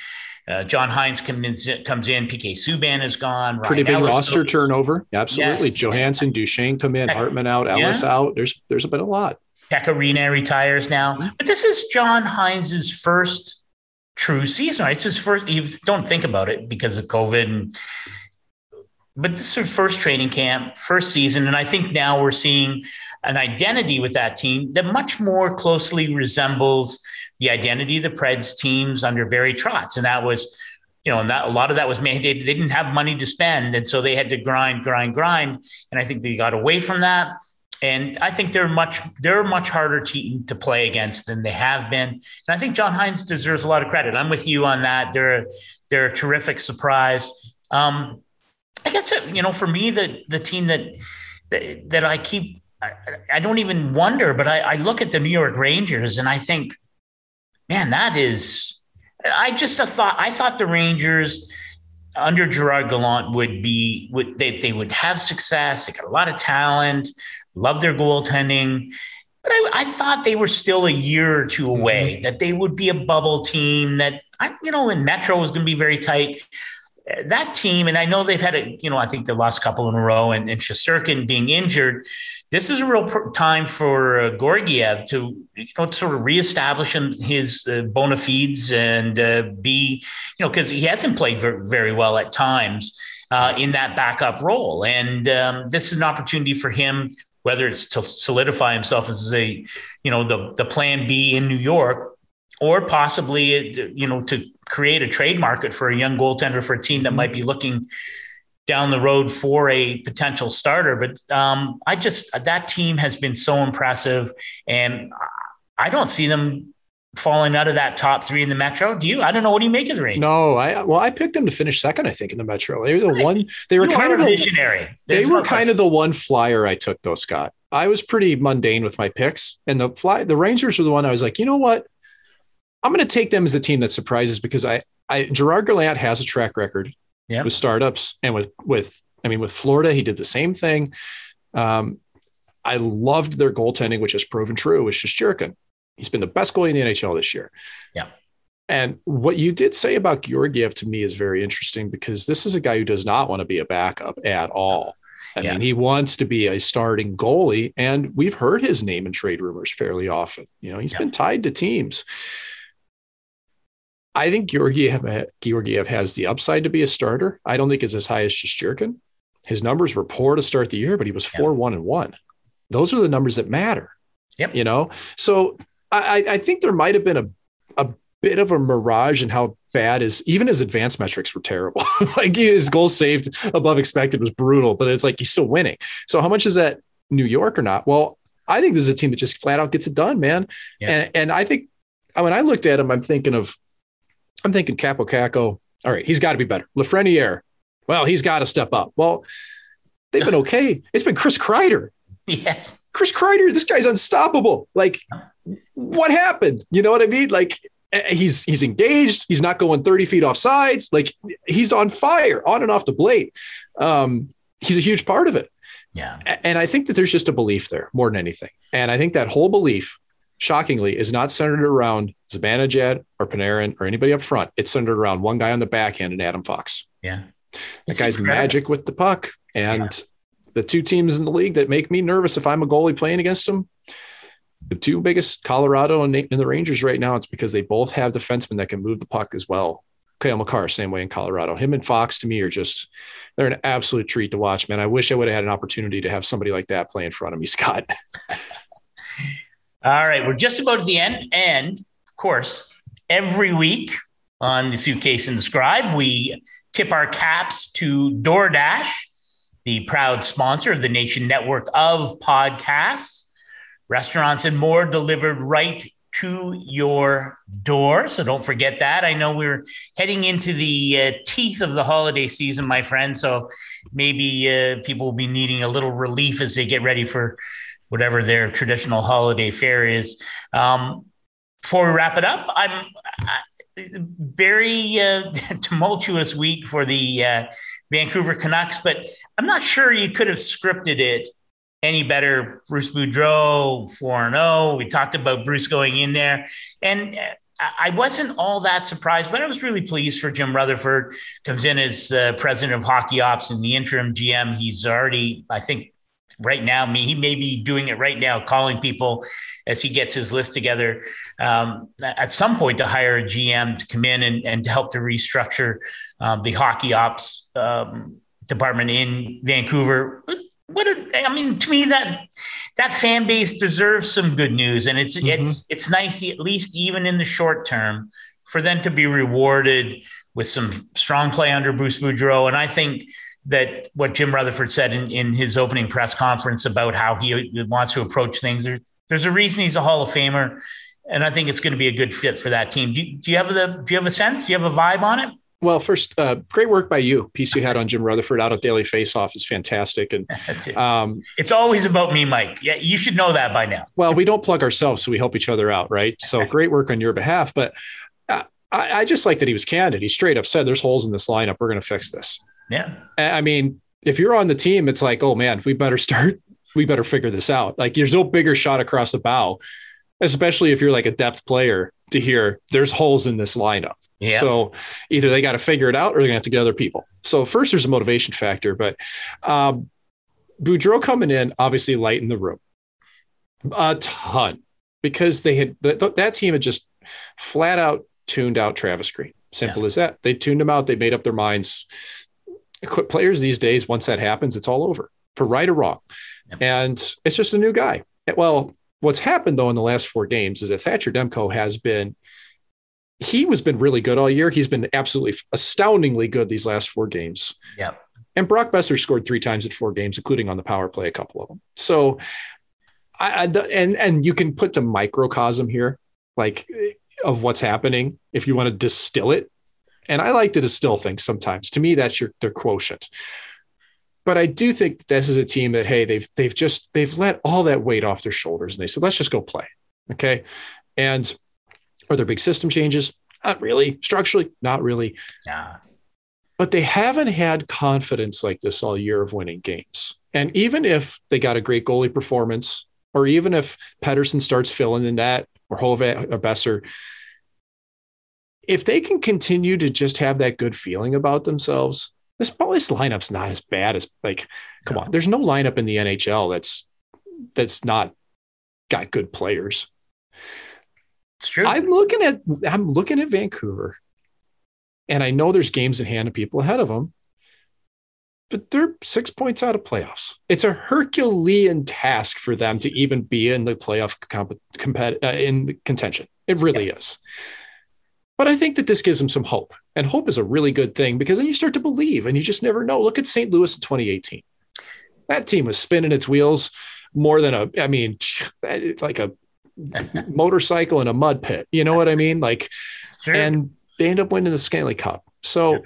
uh, John Hynes comes in, comes in. PK Subban is gone. Pretty Ryan big Ellis roster goes. turnover. Absolutely. Yes. Johansen, Duchene come in, Hartman out, Ellis yeah. out. There's there's been a lot. Pekka retires now, mm-hmm. but this is John Hynes's first true season. Right? It's his first. You don't think about it because of COVID and but this is her first training camp, first season. And I think now we're seeing an identity with that team that much more closely resembles the identity of the Preds teams under Barry Trotz. And that was, you know, and that a lot of that was mandated. They didn't have money to spend. And so they had to grind, grind, grind. And I think they got away from that. And I think they're much they're much harder team to play against than they have been. And I think John Hynes deserves a lot of credit. I'm with you on that. They're they're a terrific surprise. Um, I guess you know, for me, the the team that that, that I keep, I, I, don't even wonder, but I, I look at the New York Rangers and I think, man, that is. I just thought I thought the Rangers under Gerard Gallant would be would they they would have success. They got a lot of talent, love their goaltending. But I, I thought they were still a year or two away, mm-hmm. that they would be a bubble team, that I, you know, in Metro was going to be very tight that team, and I know they've had a, you know, I think they lost a couple in a row, and, and Shesterkin being injured. This is a real pr- time for uh, Georgiev to, you know, sort of reestablish his uh, bona fides and uh, be, you know, because he hasn't played very, very well at times uh, in that backup role, and um, this is an opportunity for him, whether it's to solidify himself as a, you know, the the Plan B in New York, or possibly, you know, to create a trade market for a young goaltender for a team that might be looking down the road for a potential starter. But um, I just that team has been so impressive, and I don't see them falling out of that top three in the Metro. Do you? I don't know. What do you make of the Rangers? No, I well, I picked them to finish second. I think in the Metro. They were the one. They were you kind of the visionary. There's they were kind of the one flyer I took though, Scott. I was pretty mundane with my picks, and the fly. The Rangers were the one I was like, you know what? I'm going to take them as a team that surprises because I, I Gerard Gallant has a track record yep. with startups and with with I mean with Florida he did the same thing. Um, I loved their goaltending, which has proven true with Shesterkin. He's been the best goalie in the NHL this year. Yeah. And what you did say about Georgiev to me is very interesting because this is a guy who does not want to be a backup at all. I yeah. mean, he wants to be a starting goalie, and we've heard his name in trade rumors fairly often. You know, he's yeah. been tied to teams. I think Georgiev, uh, Georgiev has the upside to be a starter. I don't think it's as high as Shesterkin. His numbers were poor to start the year, but he was four yeah. one and one. Those are the numbers that matter. Yep. You know, so I, I think there might have been a a bit of a mirage in how bad is even his advanced metrics were terrible. (laughs) like his goals saved above expected was brutal, but it's like he's still winning. So how much is that New York or not? Well, I think this is a team that just flat out gets it done, man. Yeah. And, and I think when I looked at him, I'm thinking of I'm thinking Kaapo Kakko. All right, he's got to be better. Lafreniere, well, he's got to step up. Well, they've been okay. It's been Chris Kreider. Yes. Chris Kreider, this guy's unstoppable. Like, what happened? You know what I mean? Like, eh, he's he's engaged. He's not going 30 feet off sides. Like, he's on fire, on and off the blade. Um, he's a huge part of it. Yeah. And I think that there's just a belief there more than anything. And I think that whole belief shockingly, is not centered around Zibanejad or Panarin or anybody up front. It's centered around one guy on the backhand and Adam Fox. Yeah. That guy's incredible. magic with the puck. And yeah. the two teams in the league that make me nervous if I'm a goalie playing against them, the two biggest Colorado and, and the Rangers right now, it's because they both have defensemen that can move the puck as well. Cale Makar, same way in Colorado. Him and Fox to me are just they're an absolute treat to watch, man. I wish I would have had an opportunity to have somebody like that play in front of me, (laughs) Scott. All right, we're just about at the end. And of course, every week on the Suitcase and the Scribe, we tip our caps to DoorDash, the proud sponsor of the Nation Network of podcasts. Restaurants and more delivered right to your door. So don't forget that. I know we're heading into the uh, teeth of the holiday season, my friend. So maybe uh, people will be needing a little relief as they get ready for whatever their traditional holiday fare is. Um, before we wrap it up, I'm very uh, (laughs) tumultuous week for the uh, Vancouver Canucks, but I'm not sure you could have scripted it any better. Bruce Boudreau, 4 0. We talked about Bruce going in there. And I wasn't all that surprised, but I was really pleased for Jim Rutherford. Comes in as uh, president of hockey ops and the interim GM. He's already, I think, right now, me, he may be doing it right now, calling people as he gets his list together um, at some point to hire a GM to come in and, and to help to restructure um, the hockey ops um, department in Vancouver. What a, I mean, to me that that fan base deserves some good news, and it's mm-hmm. it's it's nice at least even in the short term for them to be rewarded with some strong play under Bruce Boudreau, and I think that what Jim Rutherford said in, in his opening press conference about how he wants to approach things. There, there's a reason he's a Hall of Famer, and I think it's going to be a good fit for that team. Do, do you have the Do you have a sense? Do you have a vibe on it? Well, first, uh, great work by you. Piece you had on Jim Rutherford out of Daily Faceoff is fantastic, and (laughs) it. um, it's always about me, Mike. Yeah, you should know that by now. (laughs) Well, we don't plug ourselves, so we help each other out, right? So (laughs) great work on your behalf. But uh, I, I, just like that he was candid. He straight up said, "There's holes in this lineup. We're going to fix this." Yeah. I mean, if you're on the team, it's like, oh man, we better (laughs) start. We better figure this out. Like, there's no bigger shot across the bow, especially if you're like a depth player to hear there's holes in this lineup. Yeah. So either they got to figure it out or they're gonna have to get other people. So first there's a motivation factor, but um, Boudreau coming in obviously lightened the room a ton because they had that team had just flat out tuned out Travis Green. Simple as that. They tuned him out. They made up their minds. Players these days, once that happens, it's all over for right or wrong. Yep. And it's just a new guy. Well, what's happened though in the last four games is that Thatcher Demko has been he was been really good all year. He's been absolutely astoundingly good these last four games. Yeah. And Brock Boeser scored three times in four games, including on the power play, a couple of them. So, I, I and and you can put to microcosm here, like eh, of what's happening if you want to distill it. And I like to distill things sometimes. To me, that's your their quotient. But I do think this is a team that hey, they've they've just they've let all that weight off their shoulders and they said, let's just go play. Okay. And are there big system changes? Not really. Structurally, not really. Yeah. But they haven't had confidence like this all year of winning games. And even if they got a great goalie performance, or even if Pettersson starts filling the net or Hove or Boeser, if they can continue to just have that good feeling about themselves, this this lineup's not as bad as like, come on, there's no lineup in the NHL that's that's not got good players. It's true. I'm looking at I'm looking at Vancouver, and I know there's games in hand and people ahead of them, but they're six points out of playoffs. It's a Herculean task for them to even be in the playoff comp- compet- uh, in contention. It really yeah. is. But I think that this gives them some hope, and hope is a really good thing because then you start to believe, and you just never know. Look at St. Louis in 2018. That team was spinning its wheels more than a, I mean, (laughs) like a (laughs) motorcycle in a mud pit. You know what I mean? Like, and they end up winning the Stanley Cup. So,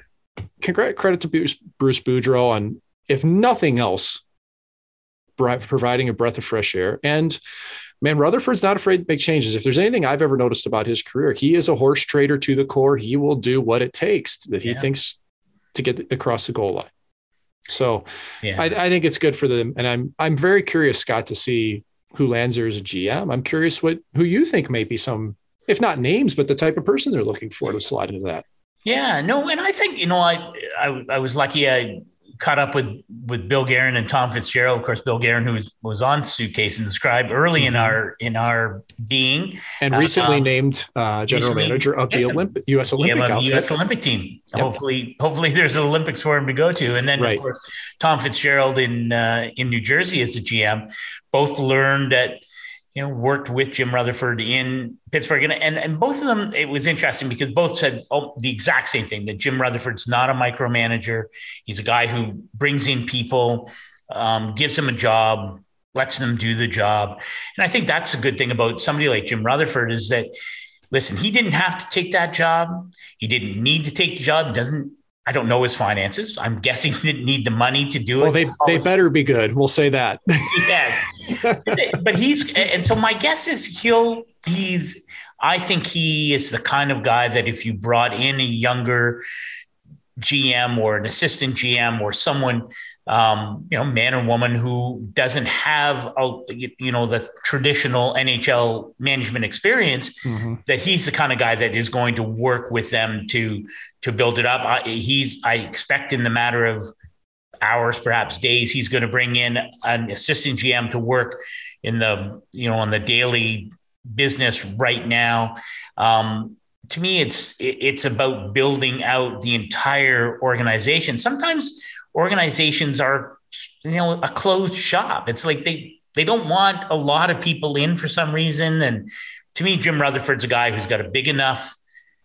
credit to Bruce, Bruce Boudreau on, if nothing else, providing a breath of fresh air. And man, Rutherford's not afraid to make changes. If there's anything I've ever noticed about his career, he is a horse trader to the core. He will do what it takes that he yeah. thinks to get across the goal line. So yeah. I, I, think it's good for them. And I'm I'm very curious, Scott, to see who lands there as a GM. I'm curious what who you think may be some, if not names, but the type of person they're looking for to slide into that. Yeah, no, and I think you know I I, I was lucky. I caught up with with Bill Guerin and Tom Fitzgerald. Of course, Bill Guerin, who was, was on Suitcase and the Scribe early in mm-hmm. our in our being, and recently um, named uh, general recently, manager of the yeah, Olympic U.S. Olympic yeah, U.S. Olympic team. Yep. Hopefully, hopefully there's an Olympics for him to go to. And then right. of course, Tom Fitzgerald in uh, in New Jersey as the GM. Both learned at you know, worked with Jim Rutherford in Pittsburgh. And, and, and both of them, it was interesting because both said oh, the exact same thing that Jim Rutherford's not a micromanager. He's a guy who brings in people, um, gives them a job, lets them do the job. And I think that's a good thing about somebody like Jim Rutherford is that listen, he didn't have to take that job. He didn't need to take the job. Doesn't I don't know his finances. I'm guessing (laughs) he didn't need the money to do well, it. Well, they, they better be good. We'll say that. (laughs) yeah. (laughs) but he's, and so my guess is he'll, he's, I think he is the kind of guy that if you brought in a younger GM or an assistant GM or someone um, you know, man or woman who doesn't have a, you know the traditional NHL management experience, mm-hmm. that he's the kind of guy that is going to work with them to to build it up. I, he's I expect in the matter of hours, perhaps days, he's going to bring in an assistant GM to work in the you know on the daily business right now. Um, to me, it's it's about building out the entire organization. Sometimes organizations are you know a closed shop. It's like they they don't want a lot of people in for some reason. And to me jim rutherford's a guy who's got a big enough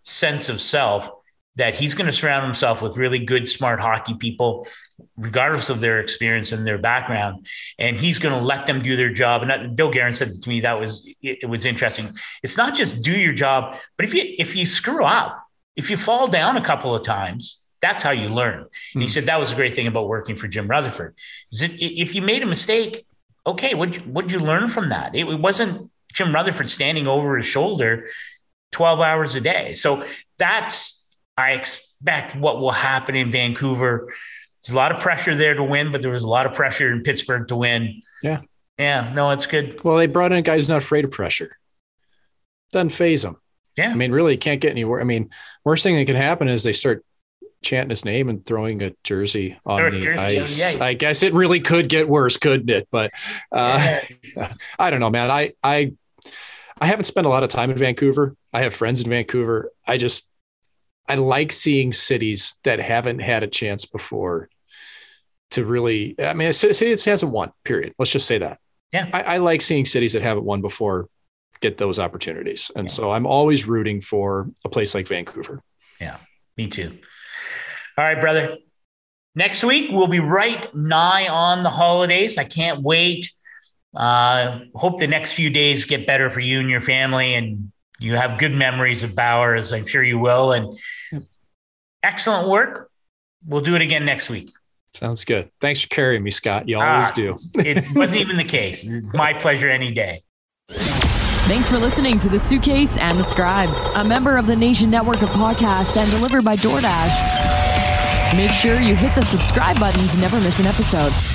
sense of self that he's going to surround himself with really good smart hockey people regardless of their experience and their background. And he's going to let them do their job. And that, bill guerin said to me that was it, it was interesting. It's not just do your job but if you if you screw up if you fall down a couple of times that's how you learn. And he hmm. said that was a great thing about working for Jim Rutherford. Is it, if you made a mistake, okay, what what'd you learn from that? It, it wasn't Jim Rutherford standing over his shoulder 12 hours a day. So that's I expect what will happen in Vancouver. There's a lot of pressure there to win, but there was a lot of pressure in Pittsburgh to win. Yeah. Yeah, no, it's good. Well, they brought in a guy who's not afraid of pressure. Doesn't phase them. Yeah. I mean, really can't get anywhere. I mean, worst thing that can happen is they start chanting his name and throwing a jersey on the jersey, ice. Yeah, yeah. I guess it really could get worse, couldn't it? But uh, yeah. (laughs) I don't know, man. I I I haven't spent a lot of time in Vancouver. I have friends in Vancouver. I just I like seeing cities that haven't had a chance before to really. I mean, a city that hasn't won. Period. Let's just say that. Yeah, I, I like seeing cities that haven't won before get those opportunities, and so I'm always rooting for a place like Vancouver. Yeah, me too. All right, brother. Next week, we'll be right nigh on the holidays. I can't wait. Uh, hope the next few days get better for you and your family, and you have good memories of Bauer, as I'm sure you will. And excellent work. We'll do it again next week. Sounds good. Thanks for carrying me, Scott. You always ah, do. it (laughs) wasn't even the case. My pleasure any day. Thanks for listening to The Suitcase and the Scribe, a member of the Nation Network of Podcasts and delivered by DoorDash. Make sure you hit the subscribe button to never miss an episode.